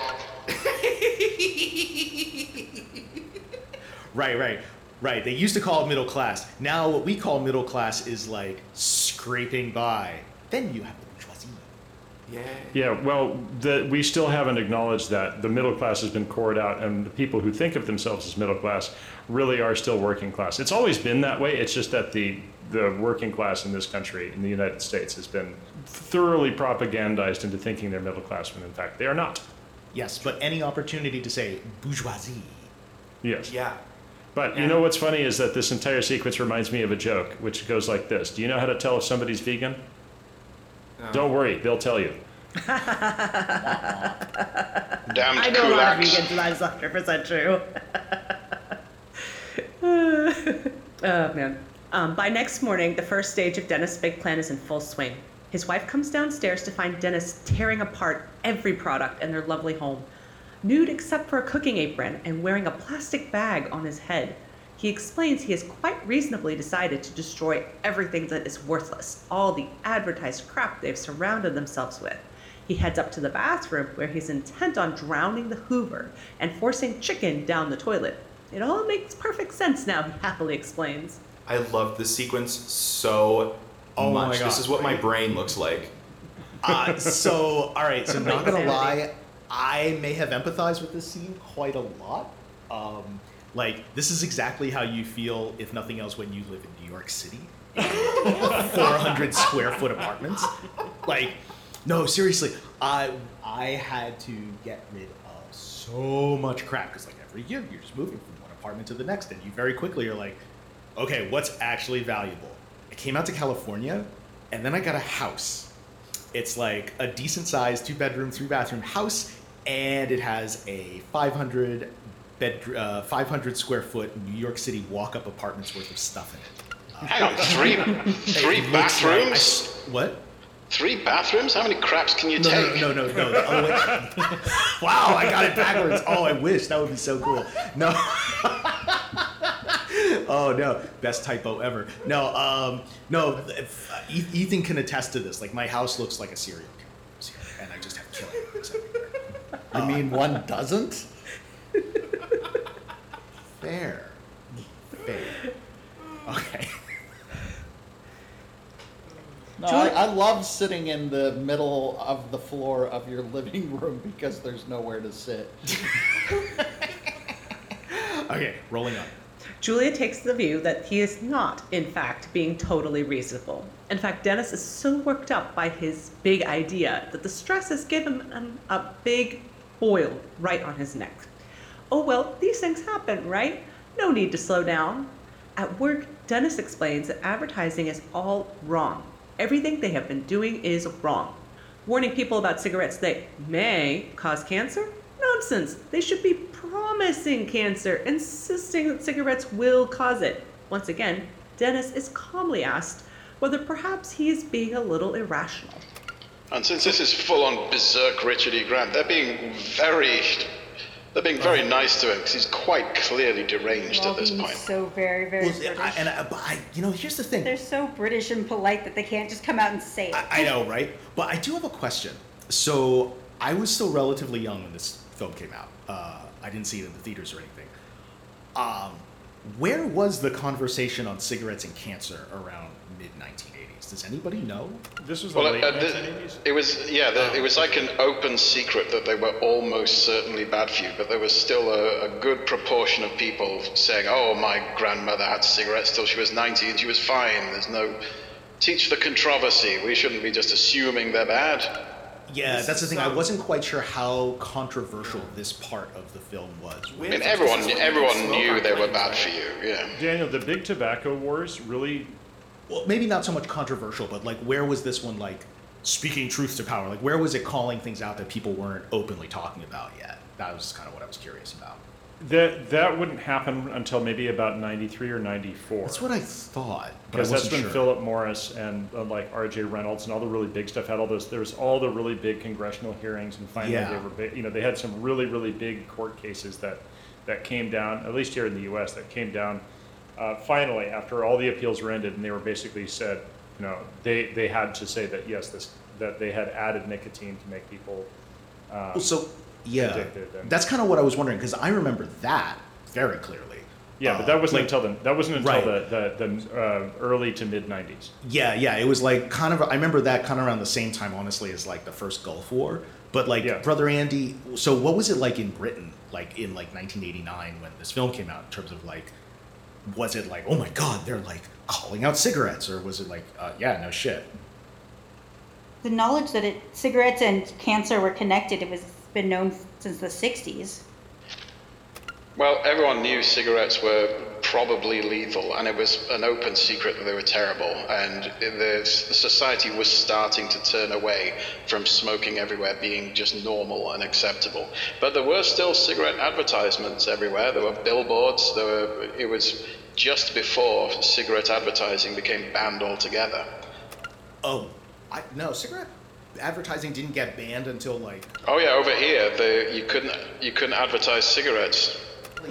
*laughs* Right, right, right. They used to call it middle class. Now what we call middle class is like scraping by. Then you have the bourgeoisie. Yeah. Yeah, well, the, we still haven't acknowledged that the middle class has been cored out, and the people who think of themselves as middle class really are still working class. It's always been that way. It's just that the the working class in this country, in the United States, has been thoroughly propagandized into thinking they're middle class when in fact they are not. Yes, but any opportunity to say bourgeoisie. Yes. Yeah. But you know what's funny is that this entire sequence reminds me of a joke, which goes like this: Do you know how to tell if somebody's vegan? Don't worry, they'll tell you. *laughs* Damned I know a lot of kulaks. vegans, and that's 100% true. *laughs* oh, man. Um, by next morning, the first stage of Dennis' big plan is in full swing. His wife comes downstairs to find Dennis tearing apart every product in their lovely home. Nude except for a cooking apron and wearing a plastic bag on his head. He explains he has quite reasonably decided to destroy everything that is worthless, all the advertised crap they've surrounded themselves with. He heads up to the bathroom where he's intent on drowning the Hoover and forcing chicken down the toilet. It all makes perfect sense now, he happily explains. I loved this sequence so Oh my much. God. This is what my brain looks like. Uh, so, all right. So, not gonna lie, I may have empathized with this scene quite a lot. Um, like, this is exactly how you feel, if nothing else, when you live in New York City. 400 square foot apartments. Like, no, seriously, I I had to get rid of so much crap because, like, every year you're just moving from one apartment to the next, and you very quickly are like, okay, what's actually valuable? I came out to California, and then I got a house. It's like a decent sized two bedroom, three bathroom house, and it has a 500 bed, uh, 500 square foot New York City walk up apartments worth of stuff in it. Hang on, three, *laughs* three It looks like- I bathrooms? what? Three bathrooms? How many craps can you No, take? no, no, no, no. the other way- *laughs* wow, I got it backwards. Oh, I wish that would be so cool. No. *laughs* oh no, best typo ever. No, um, no. if- uh, Ethan can attest to this. Like my house looks like a serial killer, and I just have killing. I mean, one doesn't? Fair. Fair. Okay. No, I, I love sitting in the middle of the floor of your living room because there's nowhere to sit. *laughs* Okay, rolling on. Julia takes the view that he is not, in fact, being totally reasonable. In fact, Dennis is so worked up by his big idea that the stress has given him a big boil right on his neck. Oh well, these things happen, right? No need to slow down. At work, Dennis explains that advertising is all wrong. Everything they have been doing is wrong. Warning people about cigarettes that may cause cancer? Nonsense. They should be promising cancer, insisting that cigarettes will cause it. Once again, Dennis is calmly asked whether perhaps he is being a little irrational. And since this is full on berserk Richard E. Grant, they're being very. They're being very nice to him because he's quite clearly deranged They're at this all point. so very, very Well, British. I, and I, but I, you know, here's the thing. They're so British and polite that they can't just come out and say it. I, I know, right? But I do have a question. So I was still relatively young when this film came out. Uh, I didn't see it in the theaters or anything. Um, Where was the conversation on cigarettes and cancer around mid 1980s? Does anybody know? This was the Well, late uh, the, 1980s. it was yeah, the, it was like an open secret that they were almost certainly bad for you, but there was still a, a good proportion of people saying, "Oh, my grandmother had cigarettes till she was 90 and she was fine." There's no teach the controversy. We shouldn't be just assuming they're bad. Yeah, This that's the is, thing. I wasn't quite sure how controversial this part of the film was. I mean, everyone everyone knew they were bad for you. you. Yeah. Daniel, the big tobacco wars really Well, maybe not so much controversial, but like, where was this one like speaking truth to power? Like, where was it calling things out that people weren't openly talking about yet? That was kind of what I was curious about. that that wouldn't happen until maybe about 93 or 94. That's what I thought, I because that's when sure. Philip Morris and uh, like R.J. Reynolds and all the really big stuff had all those. There was all the really big congressional hearings, and finally Yeah. they were, big, you know, they had some really really big court cases that that came down, at least here in the U.S., that came down uh, finally after all the appeals were ended, and they were basically said, you know, they they had to say that yes, this that they had added nicotine to make people. Uh, Well, so yeah, addicted and- that's kind of what I was wondering because I remember that very clearly. yeah, but Uh, that wasn't like- until the that wasn't until Right. the the, the uh, early to mid '90s. Yeah, yeah, it was like kind of. I remember that kind of around the same time, honestly, as like the first Gulf War. But like, Yeah. brother Andy, so what was it like in Britain, like in like 1989 when this film came out? In terms of like, was it like, oh my god, they're like calling out cigarettes, or was it like, uh, yeah, no shit? The knowledge that it, cigarettes and cancer were connected, it was been known since the 60s. Well, everyone knew cigarettes were probably lethal, and it was an open secret that they were terrible. And the, society was starting to turn away from smoking everywhere being just normal and acceptable. But there were still cigarette advertisements everywhere. There were billboards. There were. It was just before cigarette advertising became banned altogether. Oh, I no cigarette advertising didn't get banned until like Oh yeah, over here, the, you couldn't you couldn't advertise cigarettes.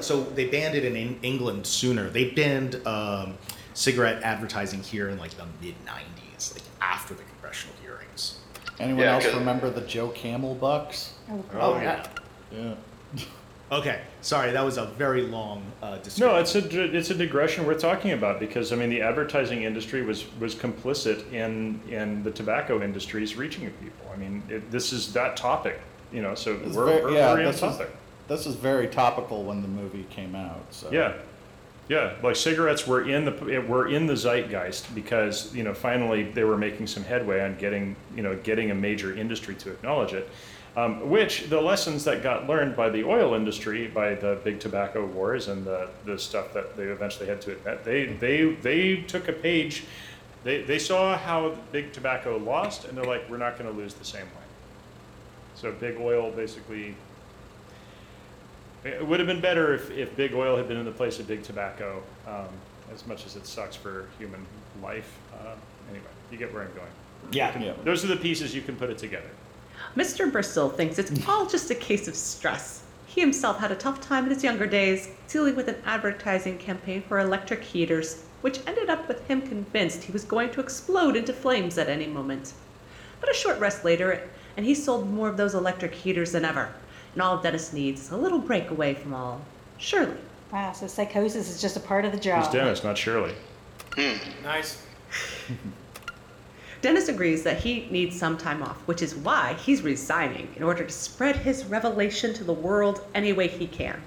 So they banned it in England sooner. They banned um, cigarette advertising here in like the mid 90s, like after the congressional hearings. Anyone Yeah, else 'cause- remember the Joe Camel bucks? Oh yeah. Yeah. *laughs* Okay, sorry, that was a very long uh, description. No, it's a it's a digression we're talking about because I mean the advertising industry was was complicit in in the tobacco industry's reaching of people. I mean it, this is that topic, you know. So It's we're, ver- we're yeah, very on this is, topic. This is very topical when the movie came out. So Yeah, yeah. Like cigarettes were in the were in the zeitgeist because you know finally they were making some headway on getting you know getting a major industry to acknowledge it. Um, which the lessons that got learned by the oil industry, by the big tobacco wars and the, the stuff that they eventually had to admit, they they they took a page. They, they saw how big tobacco lost, and they're like, we're not going to lose the same way. So big oil basically it would have been better if, if big oil had been in the place of big tobacco, um, as much as it sucks for human life. Uh, anyway, you get where I'm going. Yeah. Yeah. Those are the pieces you can put it together. Mr. Bristol thinks it's *laughs* all just a case of stress. He himself had a tough time in his younger days dealing with an advertising campaign for electric heaters, which ended up with him convinced he was going to explode into flames at any moment. But a short rest later, and he sold more of those electric heaters than ever. And all Dennis needs is a little break away from all. Surely. Wow, so psychosis is just a part of the Who's job. Dennis, not Shirley. Hmm. Nice. *laughs* Dennis agrees that he needs some time off, which is why he's resigning in order to spread his revelation to the world any way he can.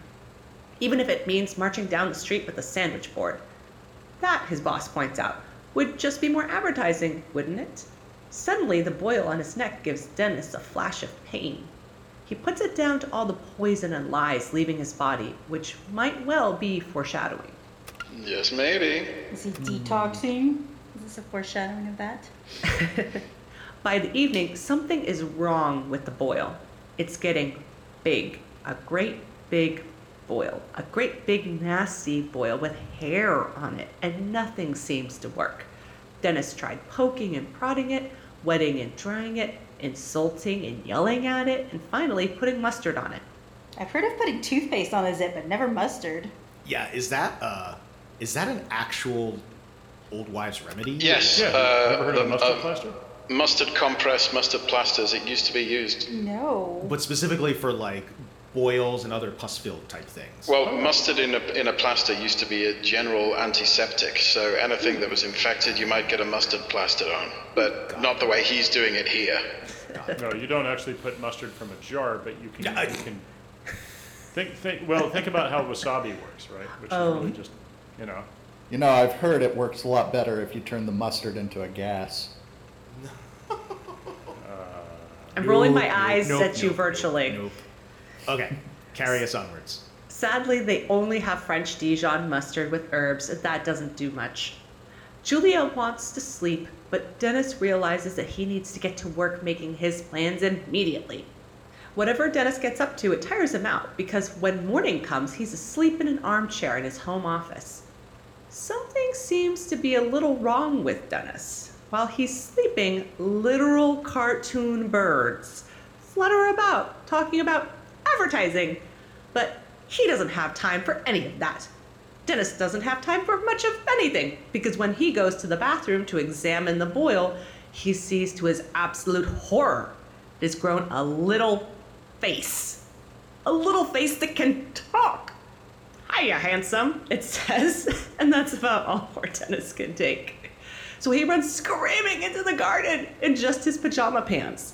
Even if it means marching down the street with a sandwich board. That, his boss points out, would just be more advertising, wouldn't it? Suddenly, the boil on his neck gives Dennis a flash of pain. He puts it down to all the poison and lies leaving his body, which might well be foreshadowing. Yes, maybe. Is he detoxing? Is this a foreshadowing of that? *laughs* By the evening, something is wrong with the boil. It's getting big. A great big boil. A great big nasty boil with hair on it, and nothing seems to work. Dennis tried poking and prodding it, wetting and drying it, insulting and yelling at it, and finally putting mustard on it. I've heard of putting toothpaste on a zit, but never mustard. Yeah, is that uh, is that an actual old wives' remedy? Yes. Yeah, uh, you ever heard of um, mustard uh, plaster? Mustard compress, mustard plasters. It used to be used. No. But specifically for like boils and other pus-filled type things. Well, mustard in a, in a plaster used to be a general antiseptic, so anything that was infected, you might get a mustard plaster on. But not the way he's doing it here. *laughs* No, you don't actually put mustard from a jar, but you can. You can think, think. Well, think about how wasabi works, right? Which Oh. is really oh. just, you know. You know, I've heard it works a lot better if you turn the mustard into a gas. *laughs* I'm rolling my Nope, eyes nope, at you nope, virtually. Nope. Okay, carry us onwards. Sadly, they only have French Dijon mustard with herbs, and that doesn't do much. Julia wants to sleep, but Dennis realizes that he needs to get to work making his plans immediately. Whatever Dennis gets up to, it tires him out because when morning comes, he's asleep in an armchair in his home office. Something seems to be a little wrong with Dennis. While he's sleeping, literal cartoon birds flutter about, talking about advertising. But he doesn't have time for any of that. Dennis doesn't have time for much of anything because when he goes to the bathroom to examine the boil, he sees to his absolute horror it has grown a little face. A little face that can talk. Hiya, handsome, it says. *laughs* And that's about all poor Dennis can take. So he runs screaming into the garden in just his pajama pants.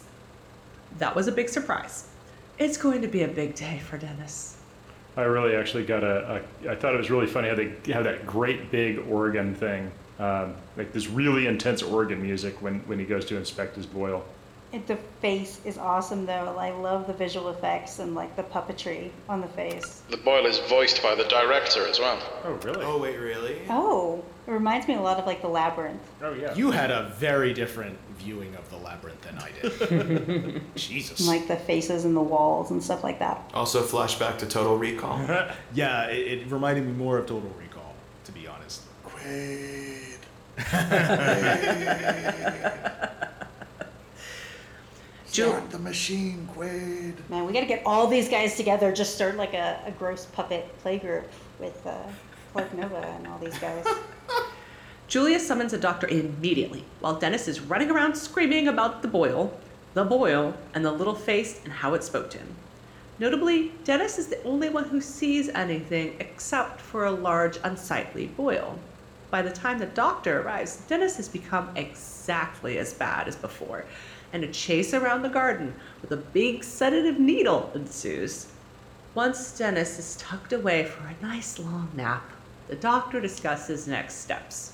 That was a big surprise. It's going to be a big day for Dennis. I really actually got a, a. I thought it was really funny how they have that great big organ thing, um, like this really intense organ music when when he goes to inspect his boil. It, the face is awesome though. I love the visual effects and like the puppetry on the face. The boil is voiced by the director as well. Oh really? Oh wait, really? Oh, it reminds me a lot of like the labyrinth. Oh yeah. You had a very different viewing of the labyrinth than I did. *laughs* Jesus. Like the faces and the walls and stuff like that. Also, flashback to Total Recall. *laughs* yeah, it, it reminded me more of Total Recall, to be honest. Quaid. *laughs* Ju- Start the machine, Quaid. Man, we got to get all these guys together. Just start like a, a gross puppet playgroup with uh, Clark Nova and all these guys. Julia summons a doctor immediately, while Dennis is running around screaming about the boil, the boil, and the little face and how it spoke to him. Notably, Dennis is the only one who sees anything except for a large, unsightly boil. By the time the doctor arrives, Dennis has become exactly as bad as before, and a chase around the garden with a big sedative needle ensues. Once Dennis is tucked away for a nice long nap, the doctor discusses next steps.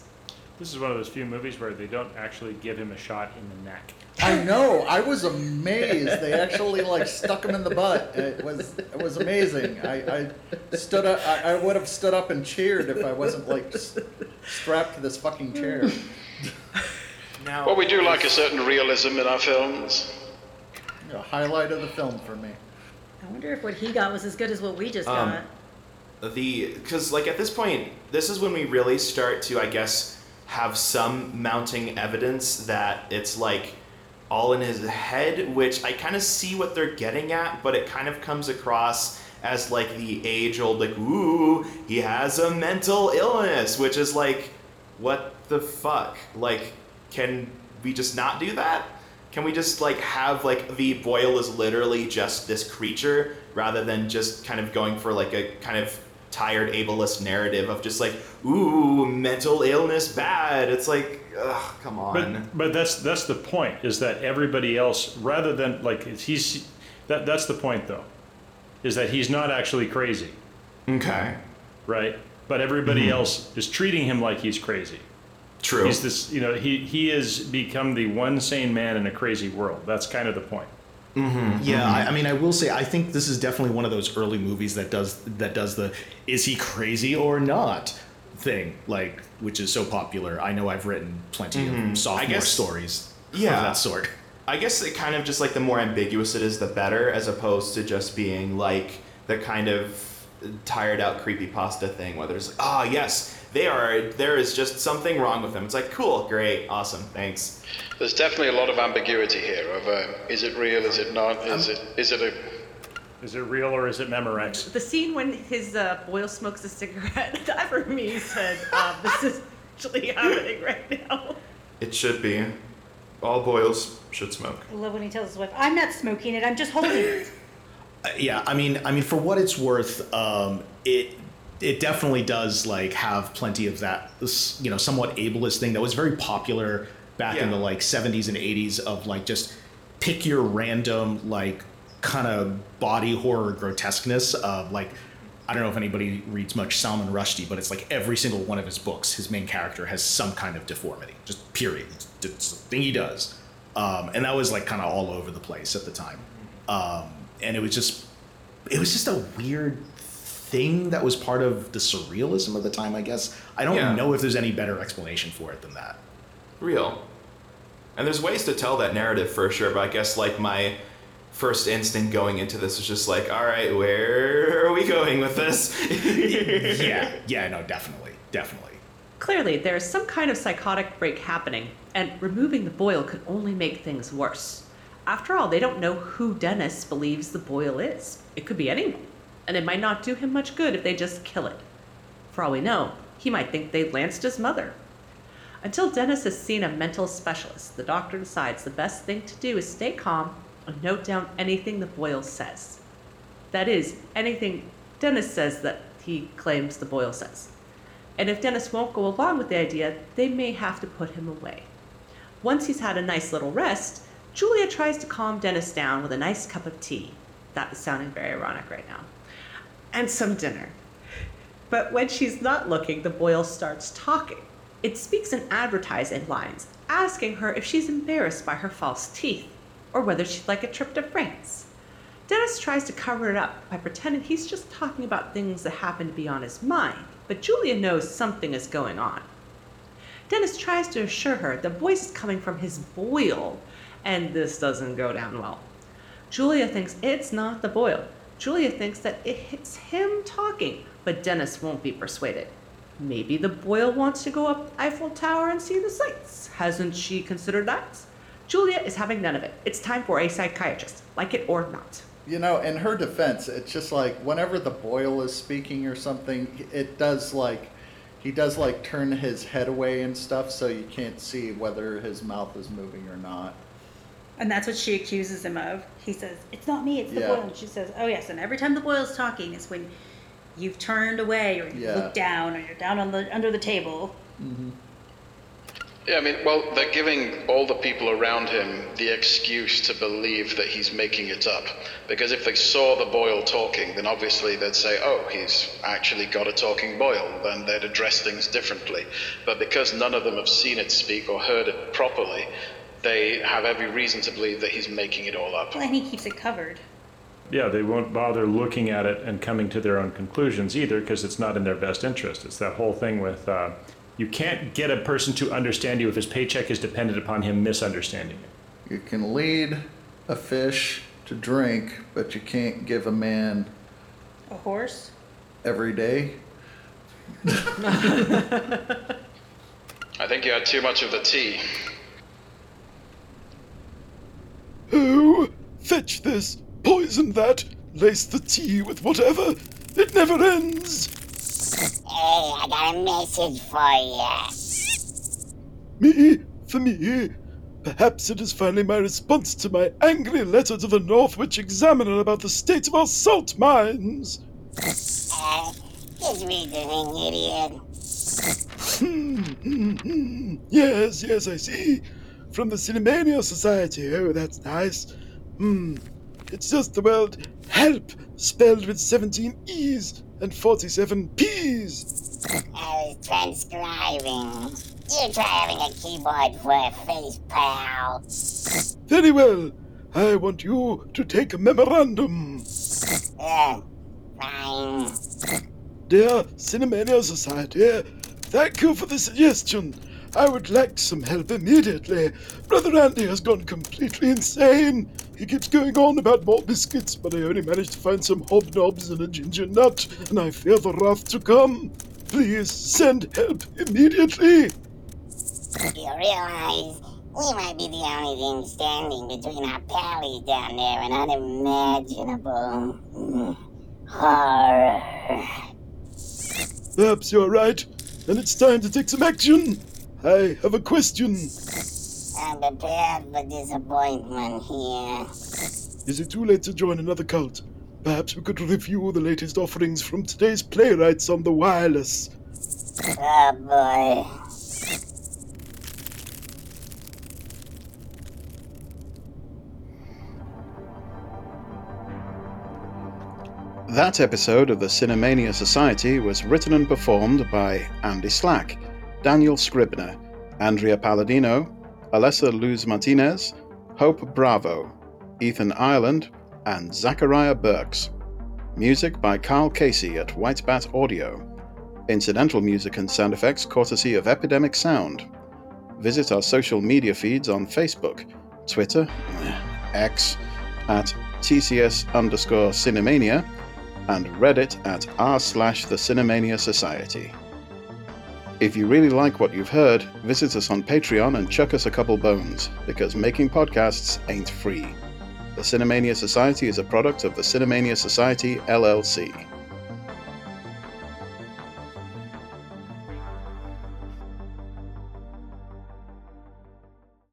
This is one of those few movies where they don't actually give him a shot in the neck. I know. I was amazed. They actually like stuck him in the butt. It was it was amazing. I, I stood up. I, I would have stood up and cheered if I wasn't like s- strapped to this fucking chair. Now, Well, we do like a certain realism in our films. A highlight of the film for me. I wonder if what he got was as good as what we just Um, got. the because like at this point this is when we really start to i guess have some mounting evidence that it's like all in his head which i kind of see what they're getting at but it kind of comes across as like the age old like ooh he has a mental illness which is like what the fuck? Like can we just not do that? Can we just like have like the boil is literally just this creature rather than just kind of going for like a kind of tired ableist narrative of just like ooh mental illness bad it's like ugh come on But but that's that's the point is that everybody else rather than like he's that that's the point though, is that he's not actually crazy, okay right? But everybody Mm-hmm. else is treating him like he's crazy. true He's this you know he he has become the one sane man in a crazy world. That's kind of the point. Mm-hmm. Yeah, I, mm-hmm. I mean, I will say, I think this is definitely one of those early movies that does that does the "is he crazy or not" thing, like which is so popular. I know I've written plenty of mm-hmm. sophomore guess- stories yeah. of that sort. I guess it kind of just like the more ambiguous it is, the better, as opposed to just being like the kind of tired out creepy pasta thing, where there's like, ah, yes, they are. There is just something wrong with them. It's like, cool, great, awesome, thanks. There's definitely a lot of ambiguity here of uh, is it real, is it not, is it is it a Is it real or is it Memorex? The scene when his uh, boil smokes a cigarette, *laughs* that for me said, um, this is actually happening right now. It should be. All boils should smoke. I love when he tells his wife, "I'm not smoking it. I'm just holding it." Uh, yeah, I mean, I mean, for what it's worth, um, it it definitely does like have plenty of that, you know, somewhat ableist thing that was very popular back in the like 70s and 80s of like just pick your random like kind of body horror grotesqueness of like I don't know if anybody reads much Salman Rushdie, but it's like every single one of his books, his main character has some kind of deformity, just period. It's, it's the thing he does, um, and that was like kind of all over the place at the time, um, and it was just, it was just a weird thing that was part of the surrealism of the time. I guess I don't Yeah. know if there's any better explanation for it than that. Real. And there's ways to tell that narrative for sure, but I guess like my first instinct going into this was just like, all right, where are we going with this? *laughs* yeah, *laughs* yeah, no, definitely, definitely. Clearly, there is some kind of psychotic break happening, and removing the boil could only make things worse. After all, they don't know who Dennis believes the boil is. It could be anyone, and it might not do him much good if they just kill it. For all we know, he might think they lanced his mother. Until Dennis has seen a mental specialist, the doctor decides the best thing to do is stay calm and note down anything the boil says. That is, anything Dennis says that he claims the boil says. And if Dennis won't go along with the idea, they may have to put him away. Once he's had a nice little rest, Julia tries to calm Dennis down with a nice cup of tea. That is sounding very ironic right now. And some dinner. But when she's not looking, the boil starts talking. It speaks in advertising lines, asking her if she's embarrassed by her false teeth, or whether she'd like a trip to France. Dennis tries to cover it up by pretending he's just talking about things that happen to be on his mind, but Julia knows something is going on. Dennis tries to assure her the voice is coming from his boil, and this doesn't go down well. Julia thinks it's not the boil. Julia thinks that it hits him talking, but Dennis won't be persuaded. Maybe the boil wants to go up Eiffel Tower and see the sights. Hasn't she considered that? Julia is having none of it. It's time for a psychiatrist, like it or not. You know, in her defense, it's just like whenever the boil is speaking or something, it does like he does like turn his head away and stuff, so you can't see whether his mouth is moving or not. And that's what she accuses him of. He says, It's not me, it's the Yeah. boil. And she says, Oh, yes. And every time the boil's talking is when you've turned away or you Yeah. look down or you're down on the under the table. Mm-hmm. Yeah, I mean, well, they're giving all the people around him the excuse to believe that he's making it up. Because if they saw the boil talking, then obviously they'd say, oh, he's actually got a talking boil, then they'd address things differently. But because none of them have seen it speak or heard it properly, they have every reason to believe that he's making it all up. Well, and he keeps it covered. Yeah, they won't bother looking at it and coming to their own conclusions either because it's not in their best interest. It's that whole thing with uh, you can't get a person to understand you if his paycheck is dependent upon him misunderstanding it. You can lead a fish to drink, but you can't give a man A horse? every day. *laughs* I think you had too much of the tea. Oh, fetch this, poison that, lace the tea with whatever. It never ends. Hey, I got a message for you. Me, for me. Perhaps it is finally my response to my angry letter to the Northwich Examiner about the state of our salt mines. Uh, just read the thing, idiot. Hmm, hmm, hmm. Yes, yes, I see. From the Cinemania Society. Oh, that's nice. Hmm. It's just the word help spelled with 17 E's and 47 P's. I was transcribing. You try having a keyboard for a face, pal. Very well. I want you to take a memorandum. Ugh, fine. Dear Cinemania Society, thank you for the suggestion. I would like some help immediately. Brother Andy has gone completely insane. He keeps going on about more biscuits, but I only managed to find some hobnobs and a ginger nut, and I fear the wrath to come. Please send help immediately. You realize we might be the only thing standing between our pallies down there and unimaginable horror. Perhaps you're right, and it's time to take some action. I have a question. I'm prepared for disappointment here. Is it too late to join another cult? Perhaps we could review the latest offerings from today's playwrights on the wireless. Oh boy. That episode of the Cinemania Society was written and performed by Andy Slack, Daniel Scribner, Andrea Palladino, Alessa Luz Martinez, Hope Bravo, Ethan Ireland, and Zacharia Berks. Music by Karl Casey at White Bat Audio. Incidental music and sound effects courtesy of Epidemic Sound. Visit our social media feeds on Facebook, Twitter, X, at TCS underscore Cinemania, and Reddit at r slash the Cinemania Society. If you really like what you've heard, visit us on Patreon and chuck us a couple bones, because making podcasts ain't free. The Cinemania Society is a product of the Cinemania Society, LLC.